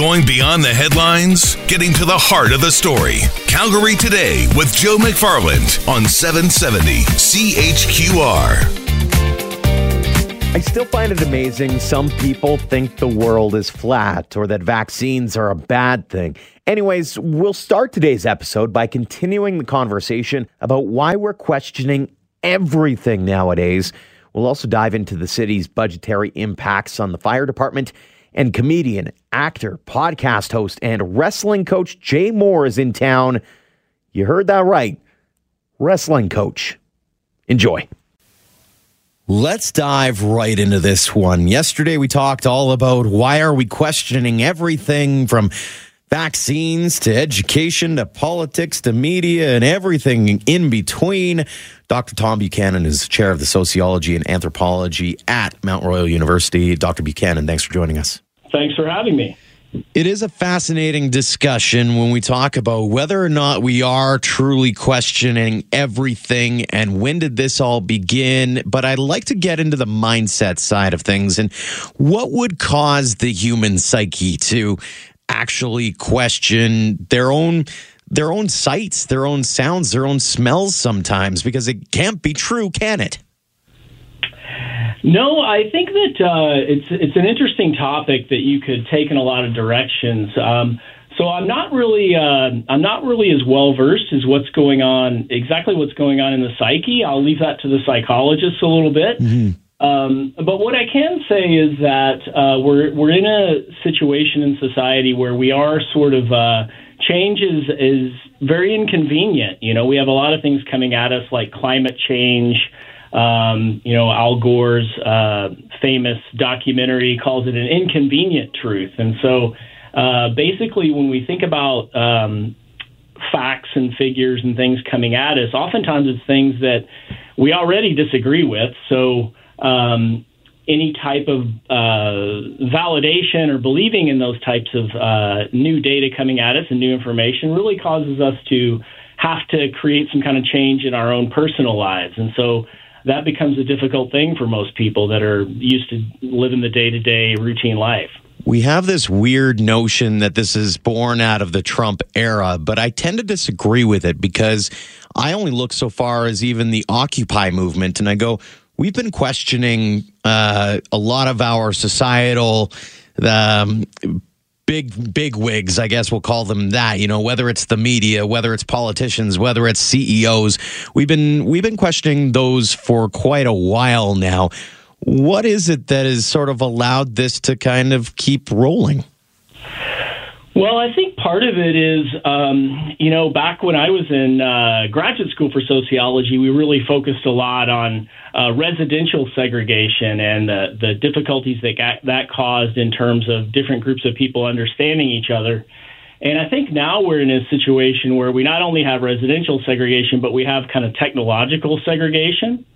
Going beyond the headlines, getting to the heart of the story. Calgary Today with Joe McFarland on 770 CHQR. I still find it amazing. Some people think the world is flat or that vaccines are a bad thing. Anyways, we'll start today's episode by continuing the conversation about why we're questioning everything nowadays. We'll also dive into the city's budgetary impacts on the fire department. And comedian, actor, podcast host, and wrestling coach Jay Mohr is in town. You heard that right. Wrestling coach. Enjoy. Let's dive right into this one. Yesterday we talked all about why are we questioning everything from vaccines to education to politics to media and everything in between. Dr. Tom Buchanan is chair of the sociology and anthropology at Mount Royal University. Dr. Buchanan, thanks for joining us. Thanks for having me. It is a fascinating discussion when we talk about whether or not we are truly questioning everything and when did this all begin. But I'd like to get into the mindset side of things and what would cause the human psyche to actually question their own their own sights, their own sounds, their own smells sometimes because it can't be true, can it? No, I think that uh, it's it's an interesting topic that you could take in a lot of directions. Um, so I'm not really uh, I'm not really as well versed as what's going on exactly what's going on in the psyche. I'll leave that to the psychologists a little bit. Mm-hmm. Um, but what I can say is that uh, we're we're in a situation in society where we are sort of uh, change is is very inconvenient. You know, we have a lot of things coming at us like climate change. Um, you know, Al Gore's uh, famous documentary calls it an inconvenient truth. And so uh, basically, when we think about um, facts and figures and things coming at us, oftentimes it's things that we already disagree with. So um, any type of uh, validation or believing in those types of uh, new data coming at us and new information really causes us to have to create some kind of change in our own personal lives. And so that becomes a difficult thing for most people that are used to living the day to day routine life. We have this weird notion that this is born out of the Trump era, but I tend to disagree with it because I only look so far as even the Occupy movement, and I go, we've been questioning uh, a lot of our societal um, big big wigs, I guess we'll call them that. You know, whether it's the media, whether it's politicians, whether it's CEOs, we've been we've been questioning those for quite a while now. What is it that has sort of allowed this to kind of keep rolling? Well, I think part of it is, um, you know, back when I was in uh, graduate school for sociology, we really focused a lot on uh, residential segregation and the, the difficulties that got, that caused in terms of different groups of people understanding each other. And I think now we're in a situation where we not only have residential segregation, but we have kind of technological segregation.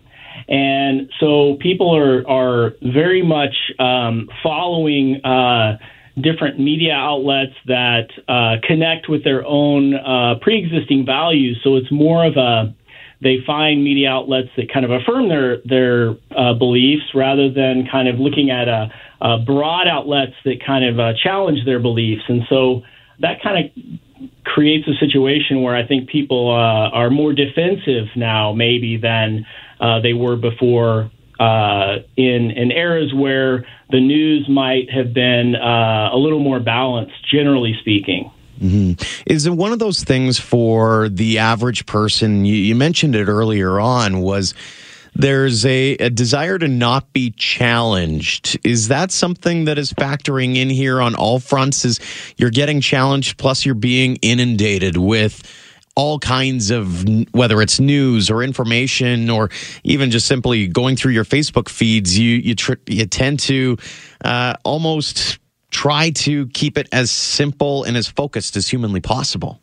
And so people are, are very much um, following uh, different media outlets that uh, connect with their own uh, pre existing values. So it's more of a they find media outlets that kind of affirm their their uh, beliefs rather than kind of looking at a, a broad outlets that kind of uh, challenge their beliefs, and so that kind of creates a situation where I think people uh, are more defensive now, maybe than uh, they were before. Uh, in in eras where the news might have been uh, a little more balanced, generally speaking. Mm-hmm. Is it one of those things for the average person? You, you mentioned it earlier on. Was there's a, a, desire to not be challenged. Is that something that is factoring in here on all fronts? Is you're getting challenged, plus you're being inundated with all kinds of whether it's news or information or even just simply going through your Facebook feeds. You you tr- you tend to uh, almost try to keep it as simple and as focused as humanly possible.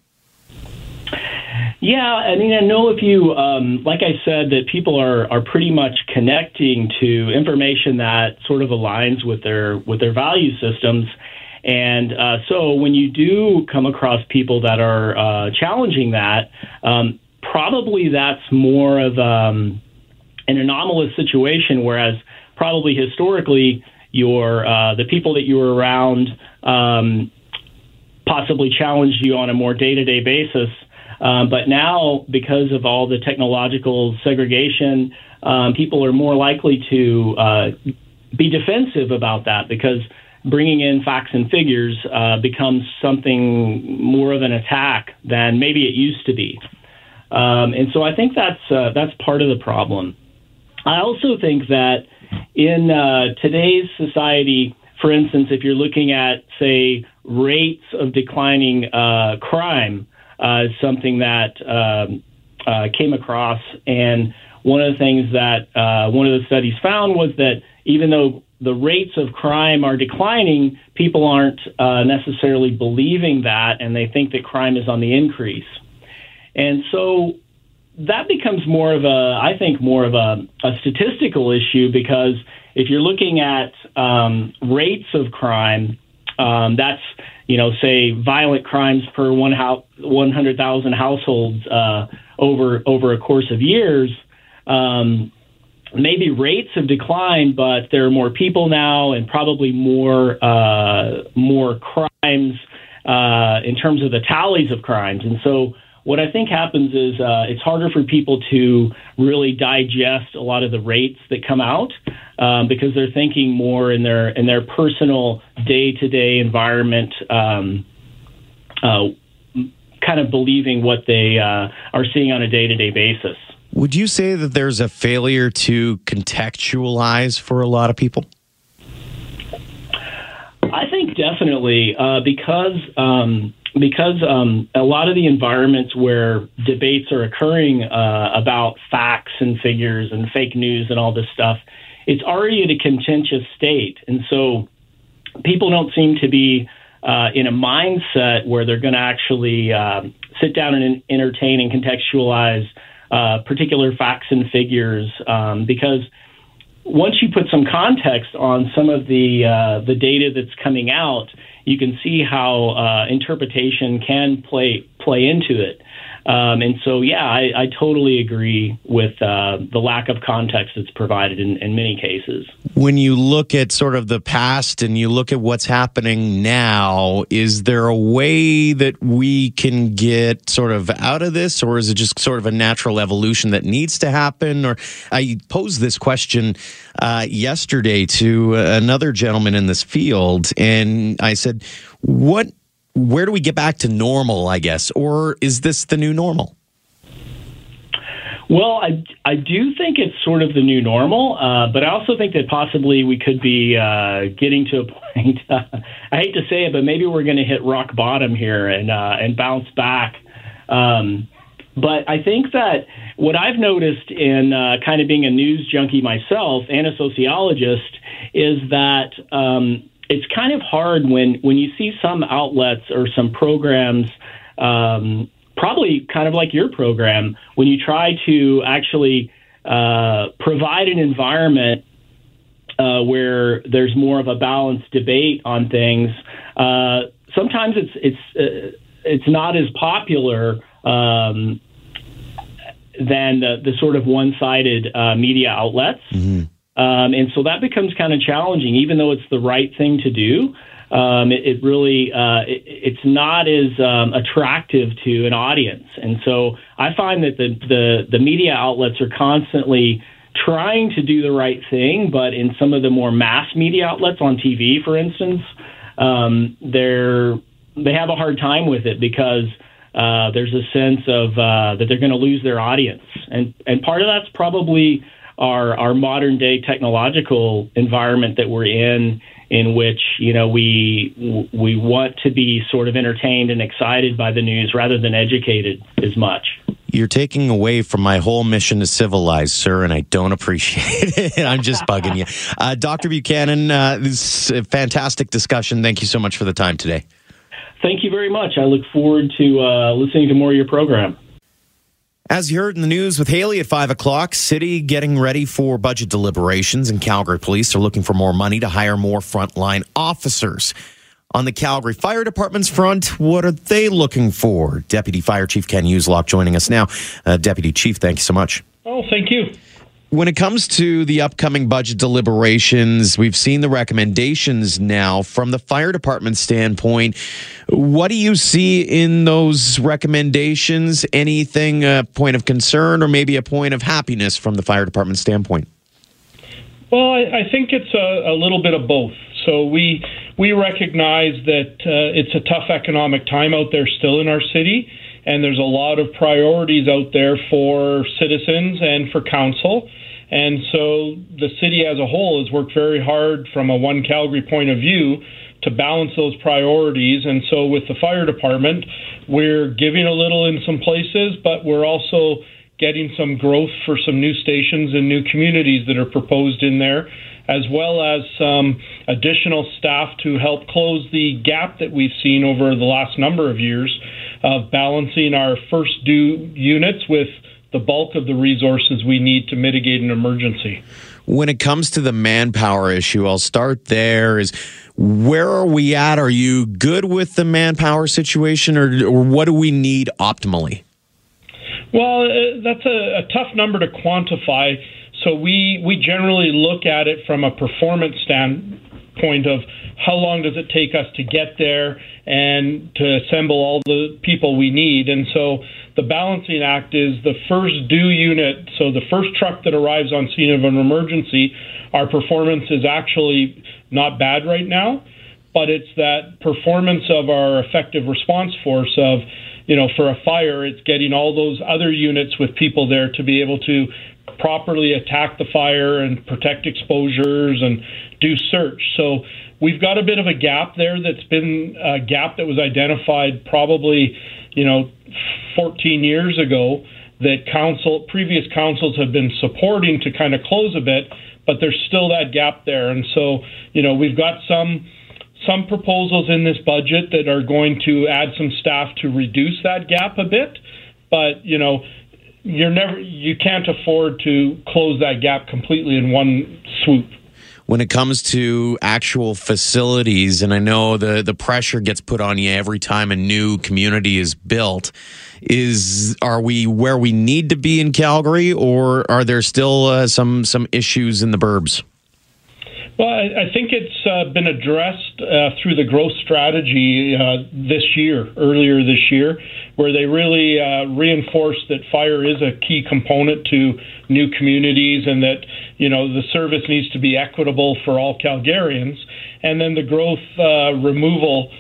Yeah, I mean, I know if you, um, like I said, that people are are pretty much connecting to information that sort of aligns with their with their value systems, and uh, so when you do come across people that are uh, challenging that, um, probably that's more of um, an anomalous situation, whereas probably historically your uh, the people that you were around um, possibly challenge you on a more day to day basis. Um, but now, because of all the technological segregation, um, people are more likely to uh, be defensive about that because bringing in facts and figures uh, becomes something more of an attack than maybe it used to be. Um, and so I think that's uh, that's part of the problem. I also think that in uh, today's society, for instance, if you're looking at say rates of declining uh, crime, uh, something that um, uh, came across, and one of the things that one of the studies found was that even though the rates of crime are declining, people aren't uh, necessarily believing that, and they think that crime is on the increase. And so that becomes more of a, I think, more of a, a statistical issue because if you're looking at um, rates of crime, um, that's you know, say violent crimes per one 100,000 households uh, over over a course of years. Um, maybe rates have declined, but there are more people now, and probably more uh, more crimes uh, in terms of the tallies of crimes. And so, what I think happens is uh, it's harder for people to really digest a lot of the rates that come out um, because they're thinking more in their in their personal day to day environment. Um, uh, kind of believing what they uh, are seeing on a day to day basis. Would you say that there's a failure to contextualize for a lot of people? I think definitely uh, because um, because um, a lot of the environments where debates are occurring uh, about facts and figures and fake news and all this stuff, it's already at a contentious state, and so people don't seem to be uh, in a mindset where they're going to actually uh, sit down and entertain and contextualize uh, particular facts and figures um, because once you put some context on some of the uh, the data that's coming out, you can see how uh, interpretation can play play into it. Um, and so, yeah, I, I totally agree with uh, the lack of context that's provided in, in many cases. When you look at sort of the past and you look at what's happening now, is there a way that we can get sort of out of this, or is it just sort of a natural evolution that needs to happen? Or I posed this question uh, yesterday to another gentleman in this field, and I said, What where do we get back to normal, I guess? Or is this the new normal? Well, I, I do think it's sort of the new normal, uh, but I also think that possibly we could be uh, getting to a point. Uh, I hate to say it, but maybe we're going to hit rock bottom here and uh, and bounce back. Um, but I think that what I've noticed in uh, kind of being a news junkie myself and a sociologist is that um, it's kind of hard when when you see some outlets or some programs. Um, probably kind of like your program, when you try to actually uh, provide an environment uh, where there's more of a balanced debate on things, uh, sometimes it's it's uh, it's not as popular um, than the, the sort of one-sided uh, media outlets. Mm-hmm. Um, and so that becomes kind of challenging, even though it's the right thing to do. Um, it, it, really uh, it, it's not as um, attractive to an audience, and so I find that the, the the media outlets are constantly trying to do the right thing, but in some of the more mass media outlets on TV, for instance, um, they're they have a hard time with it because uh, there's a sense of uh, that they're going to lose their audience, and and part of that's probably our our modern day technological environment that we're in, in which you know we we want to be sort of entertained and excited by the news rather than educated as much. You're taking away from my whole mission to civilize, sir, and I don't appreciate it. I'm just bugging you. Uh, Dr. Buchanan, uh, this is a fantastic discussion. Thank you so much for the time today. Thank you very much. I look forward to uh, listening to more of your program. As you heard in the news with Haley at 5 o'clock, City getting ready for budget deliberations, and Calgary police are looking for more money to hire more frontline officers. On the Calgary Fire Department's front, what are they looking for? Deputy Fire Chief Ken Uzeloc joining us now. Uh, Deputy Chief, thank you so much. Oh, thank you. When it comes to the upcoming budget deliberations, we've seen the recommendations now from the fire department standpoint. What do you see in those recommendations? Anything a point of concern or maybe a point of happiness from the fire department standpoint? Well, I, I think it's a, a, little bit of both. So we we recognize that uh, it's a tough economic time out there still in our city, and there's a lot of priorities out there for citizens and for council. And so the city as a whole has worked very hard from a One Calgary point of view to balance those priorities. And so with the fire department, we're giving a little in some places, but we're also getting some growth for some new stations and new communities that are proposed in there, as well as some additional staff to help close the gap that we've seen over the last number of years of balancing our first due units with the bulk of the resources we need to mitigate an emergency. When it comes to the manpower issue, I'll start there. Is where are we at? Are you good with the manpower situation, or, or what do we need optimally? Well, uh, that's a, a tough number to quantify. So we we generally look at it from a performance standpoint of how long does it take us to get there and to assemble all the people we need. And so the balancing act is the first due unit. So the first truck that arrives on scene of an emergency, our performance is actually not bad right now, but it's that performance of our effective response force of you know, for a fire, it's getting all those other units with people there to be able to properly attack the fire and protect exposures and do search. So we've got a bit of a gap there that's been a gap that was identified probably, you know, 14 years ago that council previous councils have been supporting to kind of close a bit, but there's still that gap there. And so, you know, we've got some some proposals in this budget that are going to add some staff to reduce that gap a bit, but you know, you're never you can't afford to close that gap completely in one swoop. When it comes to actual facilities and i know the the pressure gets put on you every time a new community is built is are we where we need to be in calgary or are there still uh, some some issues in the burbs well, I, I think it's uh, been addressed uh, through the growth strategy uh, this year, earlier this year, where they really uh, reinforced that fire is a key component to new communities and that you know the service needs to be equitable for all Calgarians, and then the growth uh, removal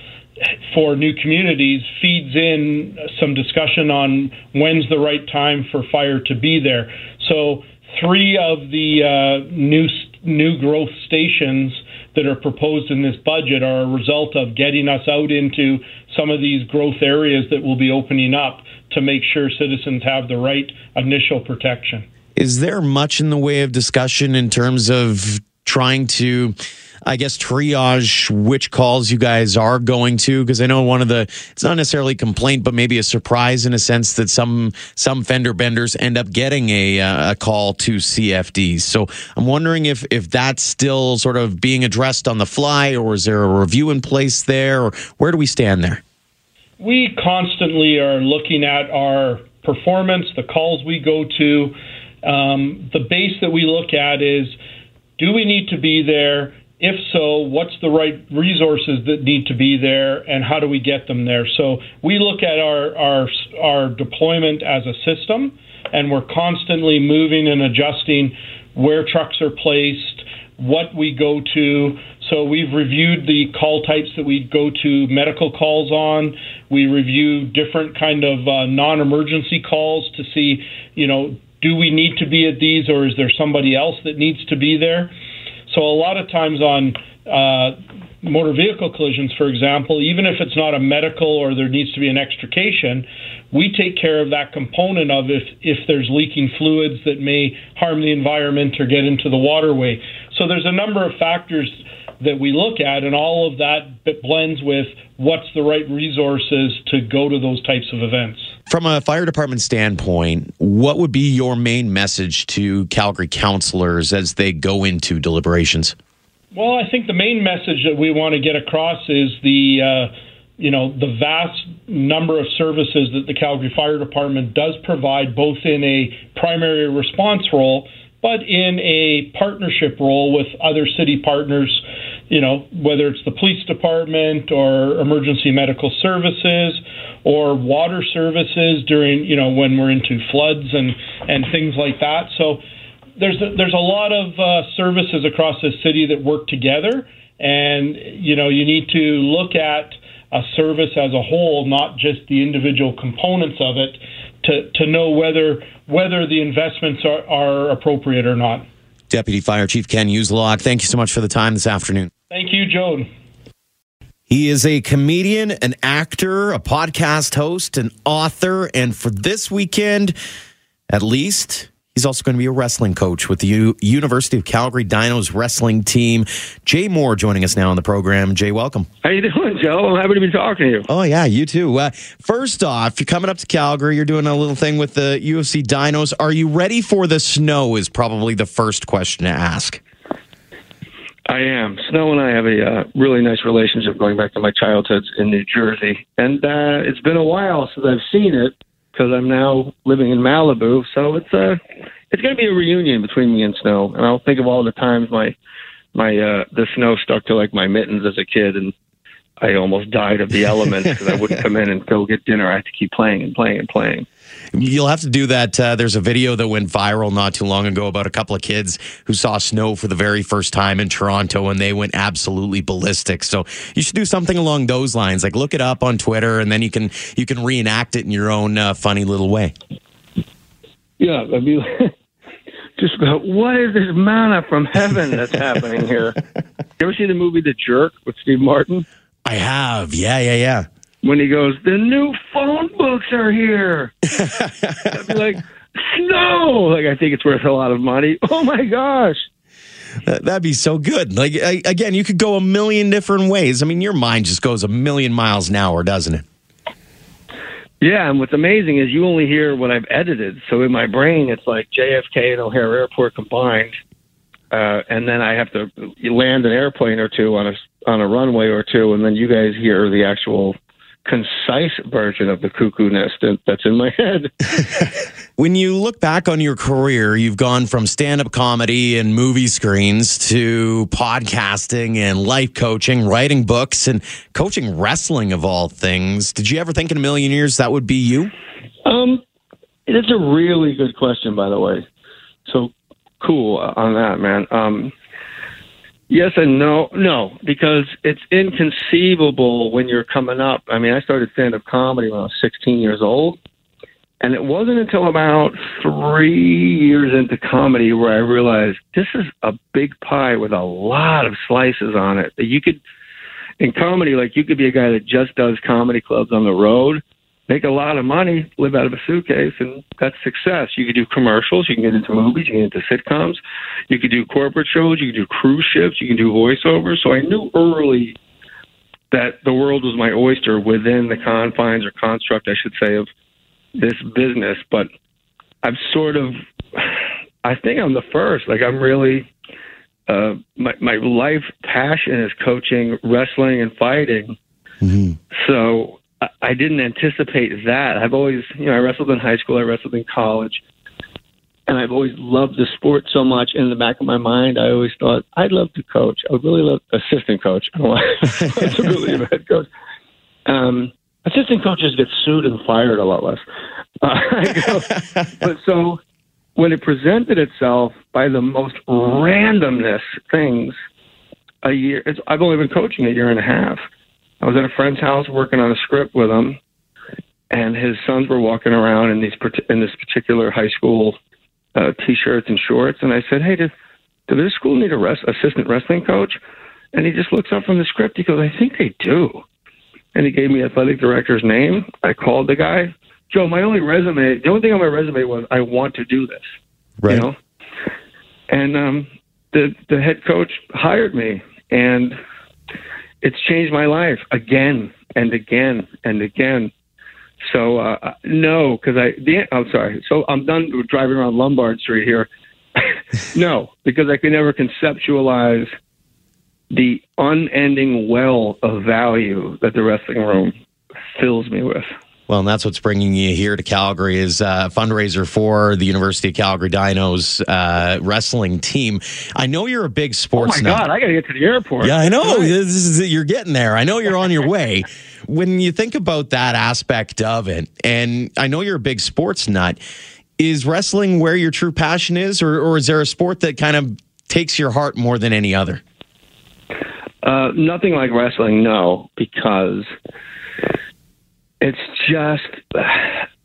for new communities feeds in some discussion on when's the right time for fire to be there. So three of the uh, new new growth stations that are proposed in this budget are a result of getting us out into some of these growth areas that will be opening up to make sure citizens have the right initial protection. Is there much in the way of discussion in terms of trying to I guess, triage which calls you guys are going to? Because I know one of the, it's not necessarily complaint, but maybe a surprise in a sense that some some fender benders end up getting a, uh, a call to CFDs. So I'm wondering if if that's still sort of being addressed on the fly, or is there a review in place there, or where do we stand there? We constantly are looking at our performance, the calls we go to. Um, the base that we look at is do we need to be there? If so, what's the right resources that need to be there, and how do we get them there? So we look at our our our deployment as a system, and we're constantly moving and adjusting where trucks are placed, what we go to. So we've reviewed the call types that we go to medical calls on. We review different kind of uh, non-emergency calls to see, you know, do we need to be at these, or is there somebody else that needs to be there? So a lot of times on uh, motor vehicle collisions, for example, even if it's not a medical or there needs to be an extrication, we take care of that component of if, if there's leaking fluids that may harm the environment or get into the waterway. So there's a number of factors that we look at, and all of that blends with what's the right resources to go to those types of events. From a fire department standpoint, what would be your main message to Calgary councillors as they go into deliberations? Well, I think the main message that we want to get across is the uh, you know the vast number of services that the Calgary Fire Department does provide, both in a primary response role but in a partnership role with other city partners, you know, whether it's the police department or emergency medical services or water services during, you know, when we're into floods and, and things like that. So there's a, there's a lot of uh, services across the city that work together, and you know, you need to look at a service as a whole, not just the individual components of it, to, to know whether whether the investments are, are appropriate or not. Deputy Fire Chief Ken Uzeloc, thank you so much for the time this afternoon. Thank you, Joan. He is a comedian, an actor, a podcast host, an author, and for this weekend, at least, He's also going to be a wrestling coach with the U- University of Calgary Dinos wrestling team. Jay Mohr joining us now on the program. Jay, welcome. How you doing, Joe? I'm happy to be talking to you. Oh yeah, you too. Uh, first off, you're coming up to Calgary. You're doing a little thing with the U of C Dinos. Are you ready for the snow? Is probably the first question to ask. I am. Snow and I have a uh, really nice relationship going back to my childhood in New Jersey, and uh, it's been a while since I've seen it because I'm now living in Malibu. So it's a uh, it's going to be a reunion between me and snow, and I'll think of all the times my my uh, the snow stuck to like my mittens as a kid, and I almost died of the elements because I wouldn't come in and go get dinner. I had to keep playing and playing and playing. You'll have to do that. Uh, there's a video that went viral not too long ago about a couple of kids who saw snow for the very first time in Toronto and they went absolutely ballistic. So you should do something along those lines. Like look it up on Twitter and then you can you can reenact it in your own uh, funny little way. Yeah, I mean, just about what is this manna from heaven that's happening here? You ever see the movie The Jerk with Steve Martin? I have. Yeah, yeah, yeah. When he goes, the new phone books are here. I'd be like, snow. Like I think it's worth a lot of money. Oh my gosh. That'd be so good. Like again, you could go a million different ways. I mean, your mind just goes a million miles an hour, doesn't it? Yeah, and what's amazing is you only hear what I've edited. So in my brain, it's like JFK and O'Hare Airport combined, uh, and then I have to land an airplane or two on a on a runway or two, and then you guys hear the actual concise version of the cuckoo nest that's in my head. when you look back on your career, you've gone from stand up comedy and movie screens to podcasting and life coaching, writing books, and coaching wrestling of all things. Did you ever think in a million years that would be you? Um, it's a really good question, by the way. So cool on that, man. Um, Yes and no. No, because it's inconceivable when you're coming up. I mean, I started stand up comedy when I was 16 years old. And it wasn't until about three years into comedy where I realized this is a big pie with a lot of slices on it. That you could, in comedy, like you could be a guy that just does comedy clubs on the road make a lot of money, live out of a suitcase, and that's success. You could do commercials, you can get into movies, you can get into sitcoms, you could do corporate shows, you can do cruise ships, you can do voiceovers. So I knew early that the world was my oyster within the confines or construct, I should say, of this business. But I've sort of, I think I'm the first. Like I'm really, uh, my my life passion is coaching, wrestling, and fighting. Mm-hmm. So I didn't anticipate that. I've always, you know, I wrestled in high school, I wrestled in college, and I've always loved the sport so much. In the back of my mind, I always thought I'd love to coach. I would really love assistant coach. I don't want to really a head coach. Um, assistant coaches get sued and fired a lot less. Uh, but so when it presented itself by the most randomness things, a year. I've only been coaching a year and a half I was at a friend's house working on a script with him, and his sons were walking around in these in this particular high school uh, t-shirts and shorts. And I said, "Hey, does, does this school need a rest, assistant wrestling coach?" And he just looks up from the script. He goes, "I think they do." And he gave me athletic director's name. I called the guy. Joe, my only resume, the only thing on my resume was I want to do this. Right. You know? And um, the the head coach hired me, and it's changed my life again and again and again. So uh, no, because I the, I'm sorry. So I'm done driving around Lombard Street here. no, because I can never conceptualize the unending well of value that the wrestling room fills me with. Well, and that's what's bringing you here to Calgary is a fundraiser for the University of Calgary Dinos uh, wrestling team. I know you're a big sports. Oh my nut. God, I got to get to the airport. Yeah, I know. This is, you're getting there. I know you're on your way. when you think about that aspect of it, and I know you're a big sports nut, is wrestling where your true passion is, or, or is there a sport that kind of takes your heart more than any other? Uh, nothing like wrestling, no, because it's just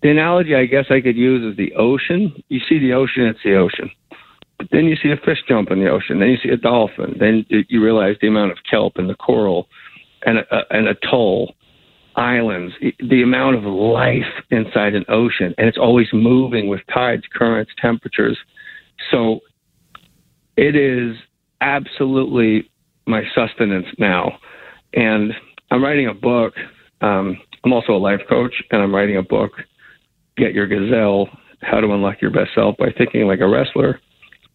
the analogy I guess I could use is the ocean. You see the ocean, it's the ocean. But then you see a fish jump in the ocean. Then you see a dolphin. Then you realize the amount of kelp and the coral and a, atoll, islands, the amount of life inside an ocean. And it's always moving with tides, currents, temperatures. So it is absolutely my sustenance now. And I'm writing a book. Um, I'm also a life coach, and I'm writing a book, Get Your Gazelle How to Unlock Your Best Self by Thinking Like a Wrestler.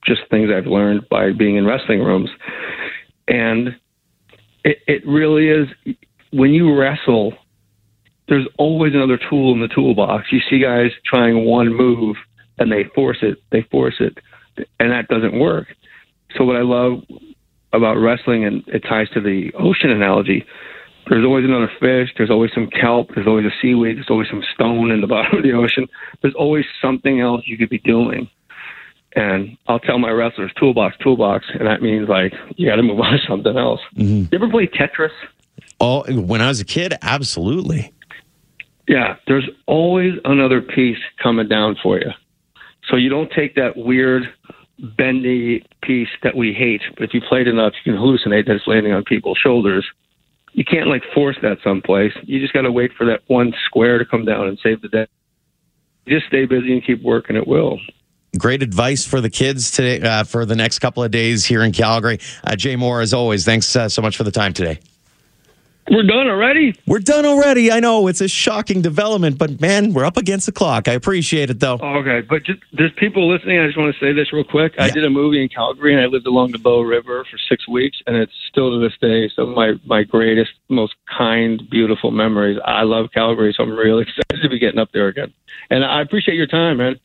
Just things I've learned by being in wrestling rooms. And it, it really is when you wrestle, there's always another tool in the toolbox. You see guys trying one move and they force it, they force it, and that doesn't work. So, what I love about wrestling, and it ties to the ocean analogy, there's always another fish, there's always some kelp, there's always a seaweed, there's always some stone in the bottom of the ocean. There's always something else you could be doing. And I'll tell my wrestlers, toolbox, toolbox, and that means like you got to move on to something else. Mm-hmm. You ever play Tetris? Oh, when I was a kid, absolutely. Yeah, there's always another piece coming down for you. So you don't take that weird, bendy piece that we hate, but if you played enough, you can hallucinate that it's landing on people's shoulders. You can't like force that someplace. You just got to wait for that one square to come down and save the day. Just stay busy and keep working. It will. Great advice for the kids today uh, for the next couple of days here in Calgary. Uh, Jay Mohr, as always, thanks uh, so much for the time today. We're done already. We're done already. I know it's a shocking development, but man, we're up against the clock. I appreciate it though. Okay, but just, there's people listening. I just want to say this real quick. I did a movie in Calgary, and I lived along the Bow River for six weeks, and it's still to this day some of my my greatest, most kind, beautiful memories. I love Calgary, so I'm really excited to be getting up there again. And I appreciate your time, man.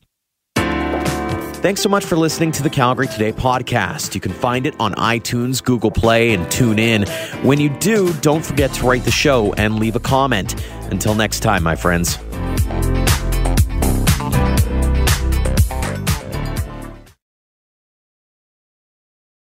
Thanks so much for listening to the Calgary Today podcast. You can find it on iTunes, Google Play, and tune in. When you do, don't forget to rate the show and leave a comment. Until next time, my friends.